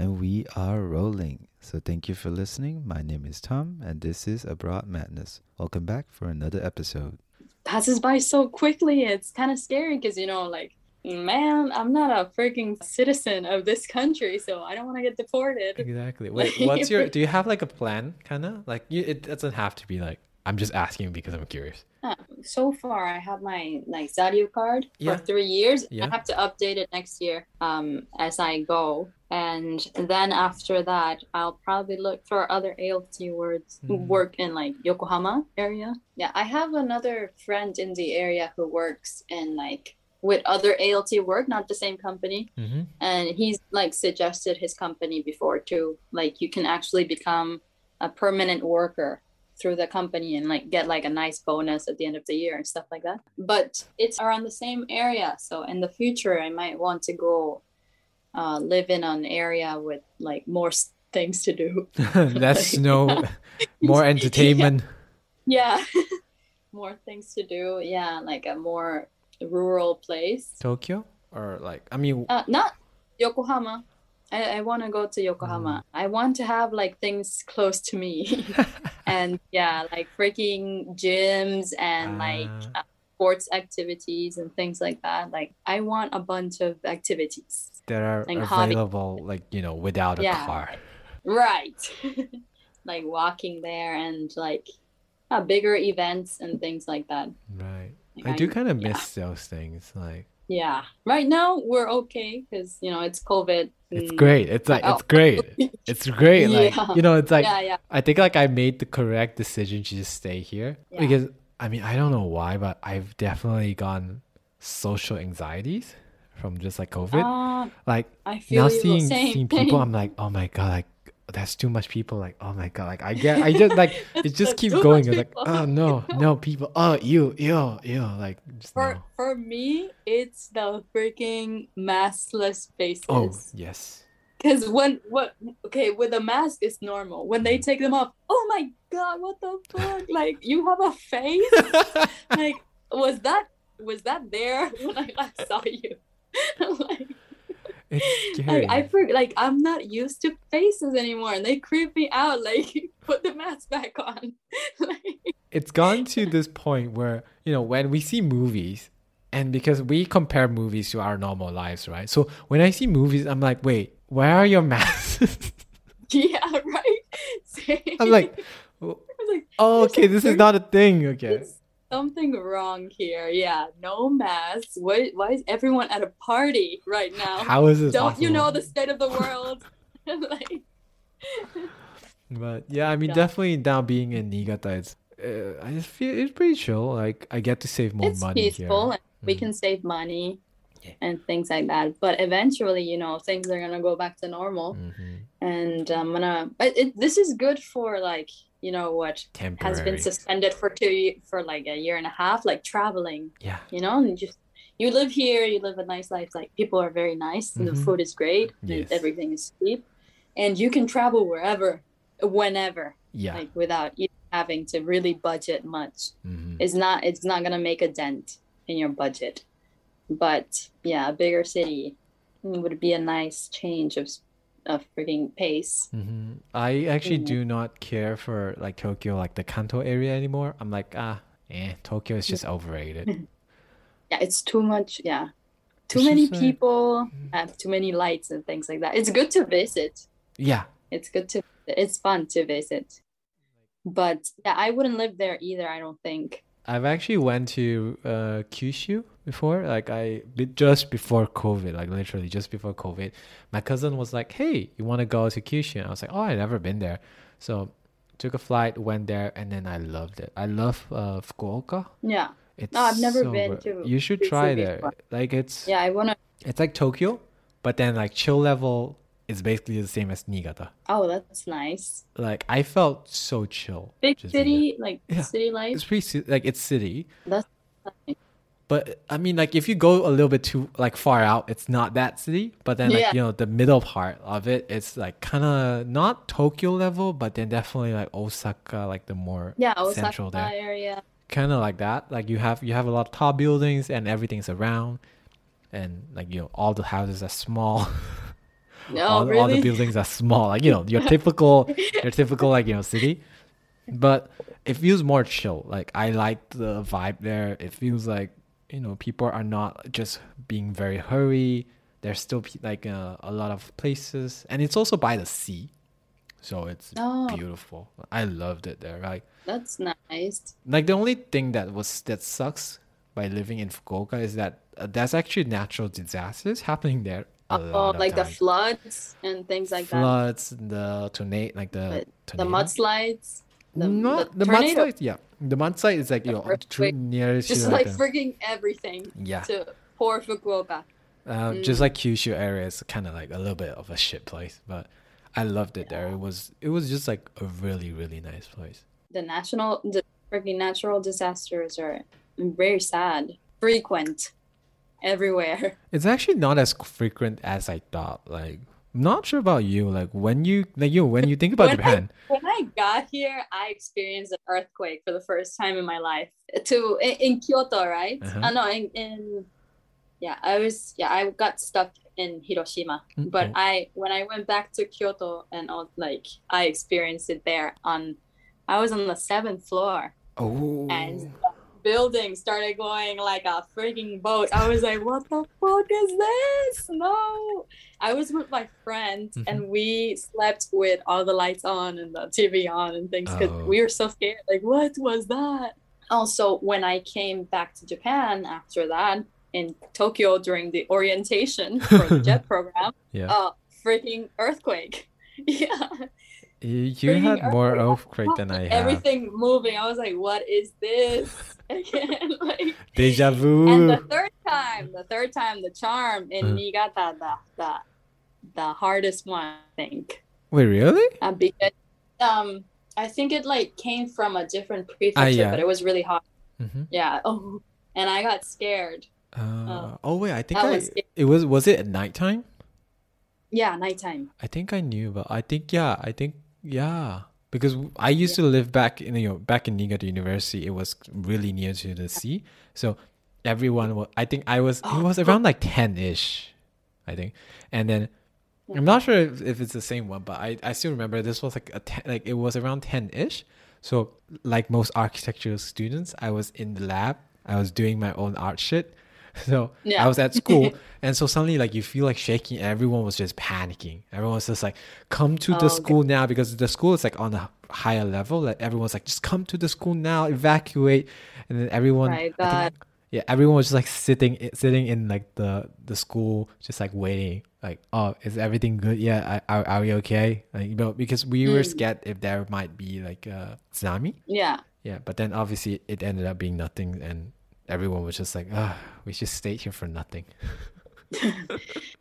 And we are rolling. So thank you for listening. My name is Tom, and this is Abroad Madness. Welcome back for another episode. Passes by so quickly. It's kind of scary because, you know, like, man, I'm not a freaking citizen of this country, so I don't want to get deported. Exactly. Wait, what's your? Do you have like a plan, kind of? Like, you, it doesn't have to be like. I'm just asking because I'm curious. So far, I have my like Zairyu card Yeah. for three years. Yeah. I have to update it next year um, as I go. And then after that, I'll probably look for other ALT words who Mhm. work in like Yokohama area. Yeah, I have another friend in the area who works in like with other ALT work, not the same company. Mm-hmm. And he's like suggested his company before too. Like you can actually become a permanent worker through the company and like get like a nice bonus at the end of the year and stuff like that. But it's around the same area. So in the future, I might want to go uh, live in an area with like more s- things to do. That's no more entertainment. Yeah. more things to do. Yeah. Like a more rural place. Tokyo or like I mean, Uh, not Yokohama. I, I want to go to Yokohama. I want to have like things close to me. And yeah, like freaking gyms and like Ah. uh, sports activities and things like that. Like I want a bunch of activities. that are Like hobby. available like you know without a Yeah. car. Right. like walking there and like uh, bigger events and things like that. Right. Like, I do kind of yeah. miss those things. Like Yeah. Right now we're okay because you know it's COVID. it's great. It's like Oh. it's great. It's great. Like Yeah. you know, it's like yeah, yeah. I think like I made the correct decision to just stay here because I mean I don't know why, but I've definitely gotten social anxieties from just like COVID. Uh, like I feel now seeing seeing people. I'm like, oh my god, like that's too much people. Like oh my god, like I get, I just like it just keeps going. It's like oh no, no people. Oh you, you, you. Like For no. for me, it's the freaking maskless oh, faces. Oh yes. Because when what okay with a mask it's normal. When they mm. take them off, oh my god, what the fuck? like you have a face? like was that was that there when I last saw you? like, it's scary. like I for, like I'm not used to faces anymore, and they creep me out. Like put the mask back on. like, it's gone to this point where you know when we see movies and because we compare movies to our normal lives right so when i see movies i'm like wait where are your masks yeah, right. Same. i'm like oh okay this is not a thing okay There's something wrong here. Yeah, no masks. Why, why is everyone at a party right now? how is this Don't you know the state of the world? like, but yeah i mean definitely now being in niigata it's uh, i just feel it's pretty chill like i get to save more it's money peaceful here and we Mm. can save money Yeah. and things like that. But eventually, you know, things are gonna go back to normal. Mhm. And I'm gonna. But it, this is good for like you know what temporary has been suspended for two for like a year and a half, like traveling. yeah you know and just you live here you live a nice life like people are very nice and Mhm. the food is great Yes. and everything is cheap and you can travel wherever whenever yeah like without even having to really budget much Mhm. it's not it's not gonna make a dent in your budget but yeah a bigger city would be a nice change of of freaking pace. Hmm I actually Mm. do not care for like Tokyo, like the Kanto area anymore. I'm like, ah, eh, Tokyo is just overrated. yeah it's too much yeah. Too It's many just like- Mm. people have too many lights and things like that. It's good to visit. Yeah, it's good to it's fun to visit. But yeah i wouldn't live there either i don't think. I've actually went to uh, Kyushu before, like I just before COVID, like literally just before COVID. My cousin was like, "Hey, you want to go to Kyushu?" And I was like, "Oh, I never been there," so took a flight, went there, and then I loved it. I love uh, Fukuoka. yeah It's No, I've never so been to You should try there. before. Like it's yeah i want to it's like Tokyo, but then like chill level is basically the same as Niigata. oh that's nice Like I felt so chill. big just being there. city like Yeah. city life It's pretty like it's city, that's nice. But I mean like if you go a little bit too like far out, it's not that city. But then like Yeah. you know the middle part of it, it's like kind of not Tokyo level, but then definitely like Osaka, like the more yeah central there. area kind of like that. Like you have you have a lot of tall buildings and everything's around, and like you know all the houses are small. No, all, all the buildings are small, like you know your typical your typical like you know city, but it feels more chill. Like I like the vibe there. It feels like you know people are not just being very hurry. There's still like uh, a lot of places, and it's also by the sea, so it's Oh. beautiful. I loved it there. Like That's nice. like the only thing that was that sucks by living in Fukuoka is that uh, there's actually natural disasters happening there. Oh, like the floods and things like that. floods, the tornado, like the The, the mudslides. The, Not the the, tornado. mudslide. Yeah, the mudslide is like you know earthquake. tr- near to Just like, like freaking everything yeah, to poor Fukuoka. uh, Mm. just like Kyushu area is kind of like a little bit of a shit place, but I loved it there. It was it was just like a really really nice place. The national, the freaking natural disasters are very sad, frequent, everywhere. It's actually not as frequent as I thought. Like, I'm not sure about you. Like when you like you when you think about When I- Japan, When I got here, I experienced an earthquake for the first time in my life. To in, in Kyoto, right? Uh-huh. Uh, no, in, in yeah, I was yeah, I got stuck in Hiroshima. Mm, But. I when I went back to Kyoto and all, like I experienced it there on I was on the seventh floor oh, and building started going like a freaking boat. I was like, what the fuck is this? No. I was with my friend Mhm. and we slept with all the lights on and the TV on and things because Oh. we were so scared. Like, what was that? Also, when I came back to Japan after that in Tokyo during the orientation for the JET program, yeah. uh, freaking earthquake. Yeah. You you had more earthquake. than I have. Everything moving. I was like, what is this? Again, like Deja vu. and the third time, the third time, the charm in Uh. Niigata, the, the the hardest one, I think. Wait, really? Uh, because um, I think it like came from a different prefecture, Ah, yeah. but it was really hot. Mm-hmm. Yeah. Oh, and I got scared. Uh, oh wait, I think I was it. it was was it at nighttime? Yeah, nighttime. I think I knew, but I think yeah, I think yeah, because I used to live back in you know back in Niigata University. It was really near to the sea, so everyone was. I think I was. It Oh. was around like ten ish, I think, and then. I'm not sure if, if it's the same one, but I, I still remember this was like a 10, like it was around ten ish. So like most architectural students, I was in the lab. I was doing my own art shit. So Yeah. I was at school, and so suddenly like you feel like shaking. Everyone was just panicking. Everyone was just like, "Come to Oh, the okay. school now!" Because the school is like on a higher level. Like everyone's like, "Just come to the school now, evacuate!" And then everyone, I think- yeah, everyone was just like sitting sitting in like the the school, just like waiting. Like, oh, is everything good? Yeah, are, are we okay? Like, you know, because we were Mm. scared if there might be like a tsunami. Yeah. Yeah, but then obviously it ended up being nothing, and everyone was just like, ah, we just stayed here for nothing.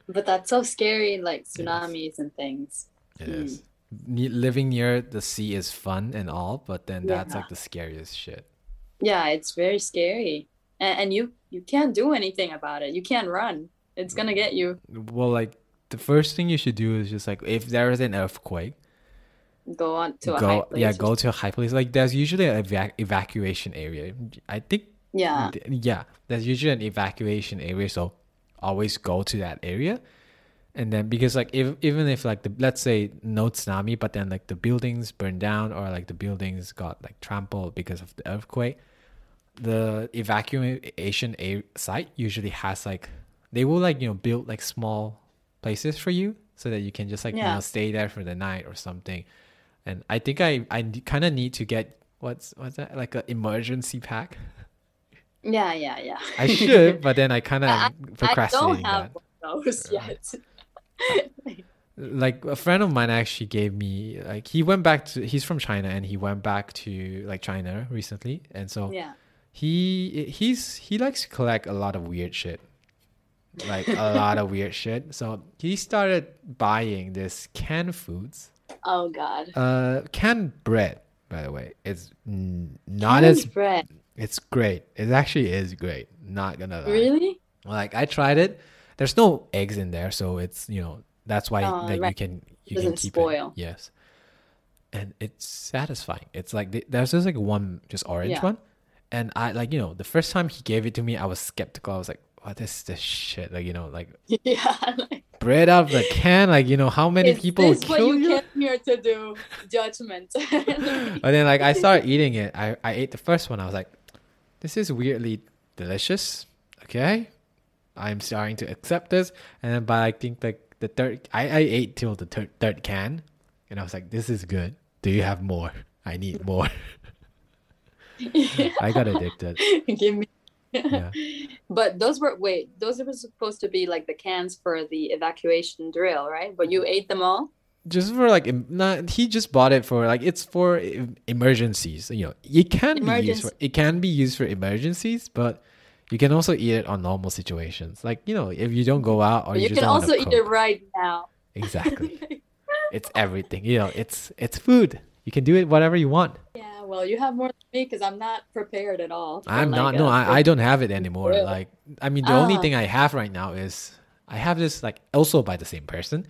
But that's so scary, like tsunamis and things. It Mm. is. Living near the sea is fun and all, but then that's Yeah. like the scariest shit. Yeah, it's very scary. And, and you you can't do anything about it. You can't run. It's gonna get you. Well, like the first thing you should do is just like if there is an earthquake, Go on to a go high place. yeah go to a high place. Like there's usually an eva- evacuation area. I think Yeah. yeah, there's usually an evacuation area, so always go to that area. And then because like if even if like the let's say no tsunami, but then like the buildings burned down or like the buildings got like trampled because of the earthquake, the evacuation a- site usually has like they will like you know build like small places for you so that you can just like you know stay there for the night or something. And I think I I kind of need to get what's what's that like an emergency pack. Yeah, yeah, yeah. I should, but then I kind of I- I don't have that. one of those yet. Like a friend of mine actually gave me like he went back to he's from China and he went back to like China recently, and so yeah. he he's he likes to collect a lot of weird shit, like a lot of weird shit. So he started buying this canned foods, Oh God. uh, canned bread. By the way, it's not Canned as bread. It's great. It actually is great. Not gonna lie. Really? Like I tried it. There's no eggs in there, so it's you know that's why Oh, like you can you Doesn't can keep spoil. it. Yes, and it's satisfying. It's like the- there's just like one just orange Yeah. one, and I like you know the first time he gave it to me, I was skeptical. I was like, what is this shit? Like you know like Yeah. like- bread out of the can. Like you know how many people this what kill you you? came here to do? Judgment. And then like I started eating it. I, I ate the first one. I was like, this is weirdly delicious. Okay. I'm starting to accept this. And then by I think like the third I, I ate till the third third can. And I was like, this is good. Do you have more? I need more. I got addicted. Give me. Yeah. But those were wait, those were supposed to be like the cans for the evacuation drill, right? But you mm-hmm. ate them all. Just for like not he just bought it for like it's for emergencies. You know, it can be used for it can be used for emergencies, but you can also eat it on normal situations. Like, you know, if you don't go out or you, you can also eat it right now. Exactly. it's everything. You know, it's it's food. You can do it whatever you want. yeah, well, you have more than me because I'm not prepared at all. I'm not like, no, I, I don't have it anymore. Really? Like I mean the only Ah. thing I have right now is I have this like also by the same person,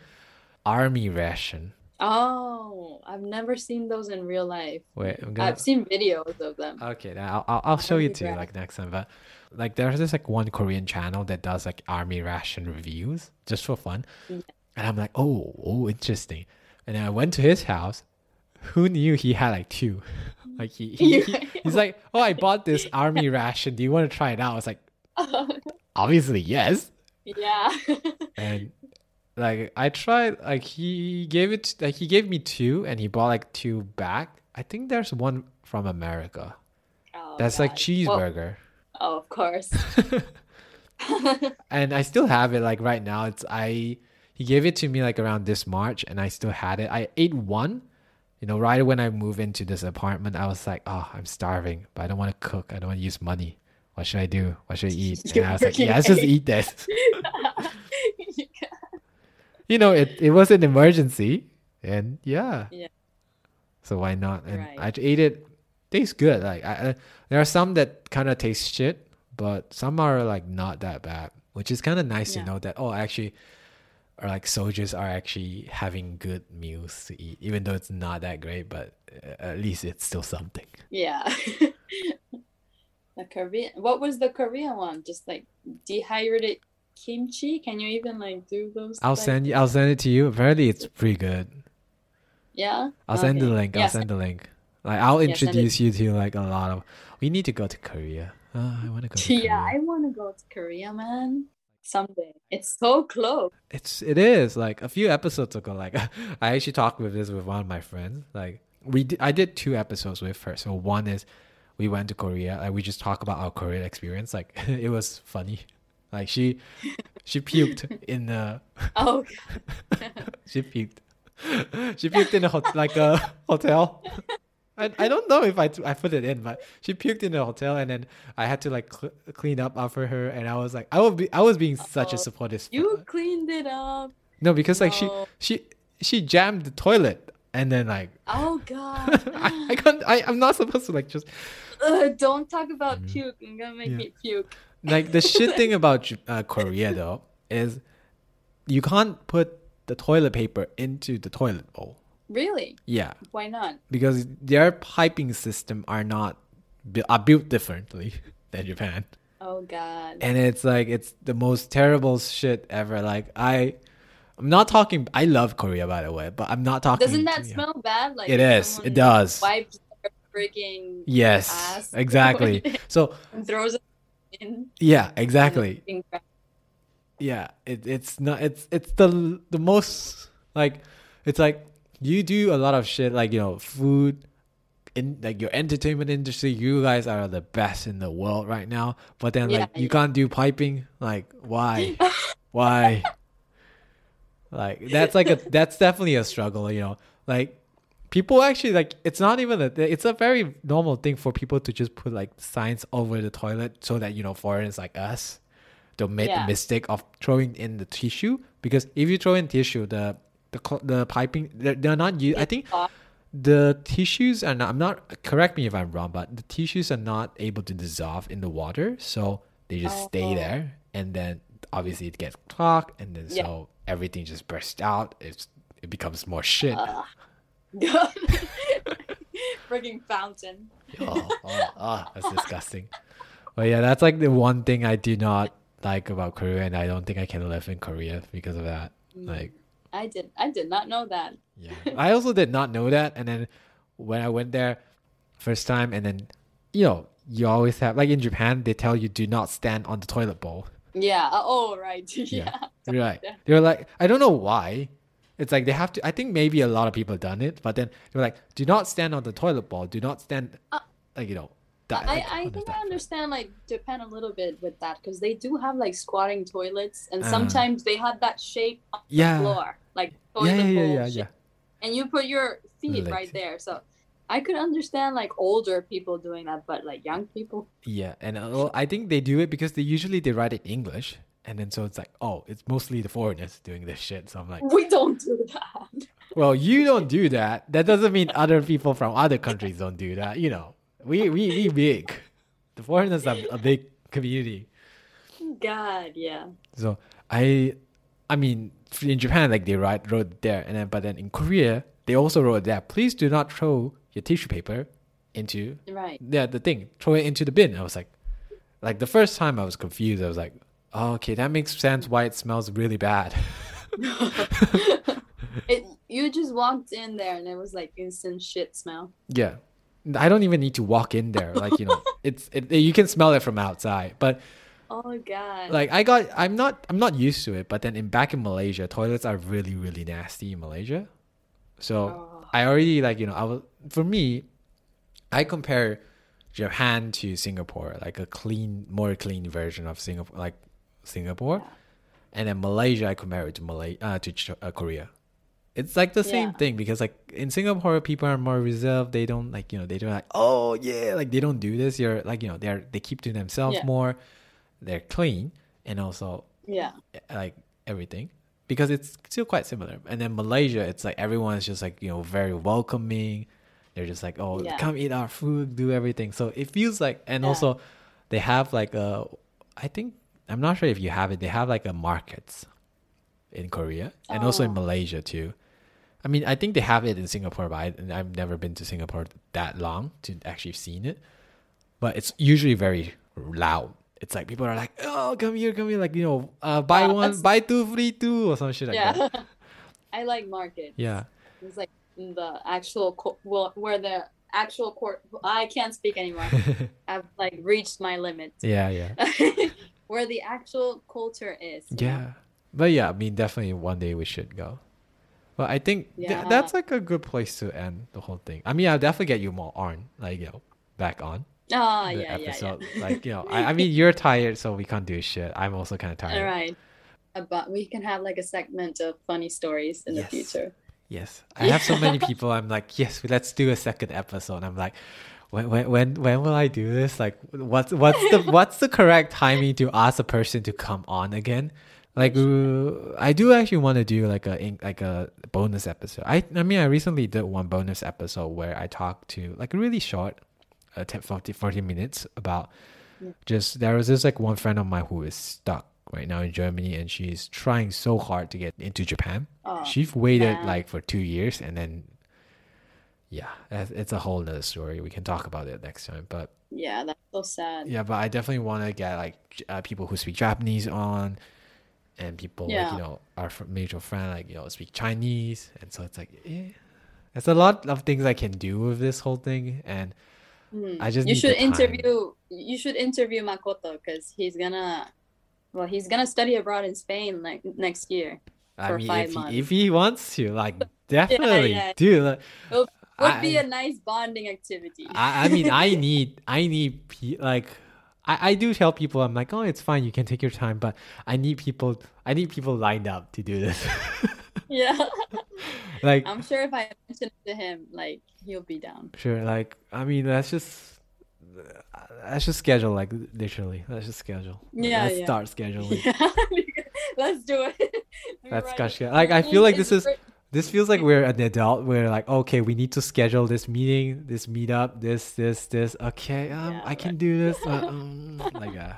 army ration. Oh, I've never seen those in real life. Wait, I'm gonna I've seen videos of them. Okay, now I'll, I'll, I'll show you too ration. like next time. But like there's this like one Korean channel that does like army ration reviews just for fun, Yeah. and I'm like, oh, oh, interesting. And then I went to his house. Who knew he had like two? Like he, he, he he's like, oh, I bought this army ration. Do you want to try it out? I was like, obviously yes. yeah. And like I tried, like he gave it, like he gave me two, and he bought like two back. I think there's one from America. Oh, That's like God. Well, cheeseburger. oh, of course. and I still have it like right now. It's I he gave it to me like around this March and I still had it. I ate one. You know, right when I moved into this apartment, I was like, "Oh, I'm starving, but I don't want to cook. I don't want to use money. What should I do? What should I eat?" And I was like, "Yeah, let's just eat this." You know, it it was an emergency, and yeah, Yeah. So why not? And Right. I ate it. Tastes good. Like I, I- there are some that kind of taste shit, but some are like not that bad, which is kind of nice Yeah. to know that. Oh, actually, or like soldiers are actually having good meals to eat, even though it's not that great. But uh, at least it's still something. yeah. the Korean. What was the Korean one? Just like dehydrated kimchi. Can you even like do those? I'll send you. I'll send it to you. Apparently, it's pretty good. Yeah. I'll send the link. I'll Yes. send the link. Like I'll introduce you to like a lot of. We need to go to Korea. Uh, I want to go to Yeah, Korea. I want to go to Korea, man. Someday. It's so close. It's it is like a few episodes ago. Like I actually talked with this with one of my friends. Like we did, I did two episodes with her. So one is we went to Korea. Like we just talk about our Korean experience. Like it was funny. Like she she puked in the Oh, she puked she puked in a hot, like a hotel. I, I don't know if I, I put it in, but she puked in the hotel, and then I had to like cl- clean up after her, and I was like, I would be I was being such a Oh, supportive. you cleaned it up. No, because like she she she jammed the toilet and then like Oh God. I, I can't I, I'm not supposed to like just Ugh, don't talk about mm. puke. You're gonna make Yeah. me puke. Like the shit thing about uh, Korea though is you can't put the toilet paper into the toilet bowl. Really? Yeah, Why not? because their piping system are not are built differently than Japan. Oh God. And it's like it's the most terrible shit ever. Like I I'm not talking I love Korea by the way, but I'm not talking Doesn't that to- smell bad? Like It is. It does. Wipes their freaking Yes, ass exactly. So throws it in. yeah, exactly. Yeah, it, it's not. It's it's the the most like it's like you do a lot of shit like you know food in like your entertainment industry. You guys are the best in the world right now, but then like you yeah. can't do piping. Like why? why? Like that's like a that's definitely a struggle. You know, like people actually like it's not even a it's a very normal thing for people to just put like signs over the toilet so that you know foreigners like us don't make the mistake of throwing in the tissue because if you throw in tissue the the the piping they're, they're not you I think the tissues are not I'm not correct me if I'm wrong but the tissues are not able to dissolve in the water so they just oh. stay Oh. there and then obviously it gets clogged and then Yeah. so everything just bursts out it's it becomes more shit Ugh. Freaking fountain. oh, oh, oh, that's disgusting. But yeah, that's like the one thing I do not like about Korea, and I don't think I can live in Korea because of that. Mm. Like I did. I did not know that. yeah, I also did not know that. And then when I went there first time, and then you know you always have like in Japan they tell you do not stand on the toilet bowl. Yeah. Oh, right. Yeah. Right. They're like, I don't know why. It's like they have to. I think maybe a lot of people done it, but then they're like, do not stand on the toilet bowl. Do not stand, Uh, like you know. That, I, like, I think. I understand like Japan a little bit with that because they do have like squatting toilets and Uh. sometimes they have that shape on Yeah. the floor, like toilet yeah, yeah, bowl yeah, shape. yeah. and you put your feet Legs. right there. So I could understand like older people doing that, but like young people, Yeah, and uh, well, I think they do it because they usually they write it in English, and then so it's like, oh, it's mostly the foreigners doing this shit. So I'm like, we don't do that. well, you don't do that. That doesn't mean other people from other countries don't do that. You know, we we we big. The foreigners are a big community. God, yeah. So I, I mean, in Japan, like they write wrote there, and then but then in Korea, they also wrote that please do not throw your tissue paper into Right. yeah the thing, throw it into the bin. I was like, like the first time I was confused. I was like, Oh, okay, that makes sense why it smells really bad. it you just walked in there and it was like instant shit smell. yeah, I don't even need to walk in there. Like you know, it's it, you can smell it from outside, but Oh god. like I got I'm not I'm not used to it. But then in back in Malaysia, toilets are really really nasty in Malaysia. So. Oh. I already like you know I was for me, I compare Japan to Singapore like a clean, more clean version of Singapore, like Singapore, and then Malaysia I compare it to Malay uh, to Ch- uh, Korea. It's like the same Yeah. thing because like in Singapore people are more reserved. They don't like you know they don't like oh yeah like they don't do this. You're like you know they're they keep to themselves Yeah. more. They're clean and also yeah. like everything because it's still quite similar. And then Malaysia, it's like everyone's just like you know very welcoming. They're just like, oh, Yeah. come eat our food, do everything. So it feels like, and Yeah. also they have like a, I think I'm not sure if you have it. They have like a markets in Korea and also in Oh. Malaysia too. I mean, I think they have it in Singapore, but I, I've never been to Singapore that long to actually seen it. But it's usually very loud. It's like people are like, "Oh, come here, come here!" Like you know, uh, buy Wow, one, that's- buy two, free two, or some shit like yeah. that. I like market. Yeah, It's like the actual co- well, where the actual court. I can't speak anymore. I've like reached my limit. yeah, yeah, where the actual culture is. you know? yeah. But yeah, I mean, definitely one day we should go. But I think th- that's like a good place to end the whole thing. I mean, I'll definitely get you more on, like you know, back on Oh yeah, yeah, episode. yeah. Like you know, I, I mean, you're tired, so we can't do shit. I'm also kind of tired. All right. But we can have like a segment of funny stories in Yes. the future. Yes, I have so many people. I'm like, yes, let's do a second episode. I'm like, when when when when will I do this? Like, what's what's the what's the correct timing to ask a person to come on again? Like, uh, I do actually want to do like a like a bonus episode. I I mean, I recently did one bonus episode where I talked to like really short, uh, 10, 40, 40 minutes about Yeah. just there was this like one friend of mine who is stuck right now in Germany and she's trying so hard to get into Japan. Oh, She's waited like for two years, and then yeah, it's a whole nother story. We can talk about it next time. But yeah, that's so sad. yeah, but I definitely want to get like uh, people who speak Japanese on, and people like you know our mutual friend like you know speak Chinese, and so it's like eh. There's a lot of things I can do with this whole thing, and Hmm. I just you should interview. You should interview Makoto because he's gonna. Well, he's gonna study abroad in Spain like next year. I mean, five if months. he, if he wants to, like definitely, yeah. dude. Like, Would I- be a nice bonding activity. I, I mean, I need, I need, pe- like, I, I do tell people, I'm like, oh, it's fine, you can take your time, but I need people, I need people lined up to do this. yeah, like, I'm sure if I mention it to him, like he'll be down. sure, like, I mean, let's just, let's just schedule, like, literally, let's just schedule. Yeah, let's yeah. start scheduling. Yeah, let's do it. Let me Let's write got it. schedule. Like, I feel like this is, this feels like we're an adult. We're like, okay, we need to schedule this meeting, this meetup, this, this, this. Okay, um, Yeah, I can do this. Uh, um, like, uh.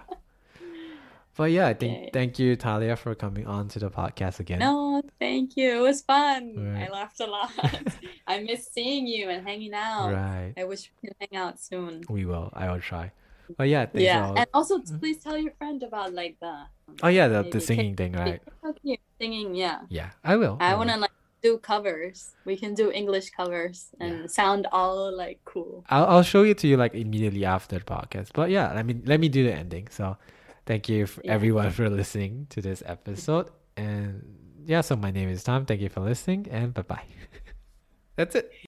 But yeah, I think Okay. thank you, Talia, for coming on to the podcast again. No, thank you. It was fun. Right. I laughed a lot. I miss seeing you and hanging out. Right, I wish we could hang out soon. we will. I will try. But yeah, thanks yeah, all. and also Mm. please tell your friend about like the. oh yeah, the, the singing thing, right? Cute. singing, yeah. Yeah, I will. I will. want to like do covers. We can do English covers and Yeah. sound all like cool. I'll I'll show it to you like immediately after the podcast. But yeah, let me let me do the ending. So thank you for Yeah. everyone for listening to this episode. And yeah, so my name is Tom. Thank you for listening and bye bye. That's it.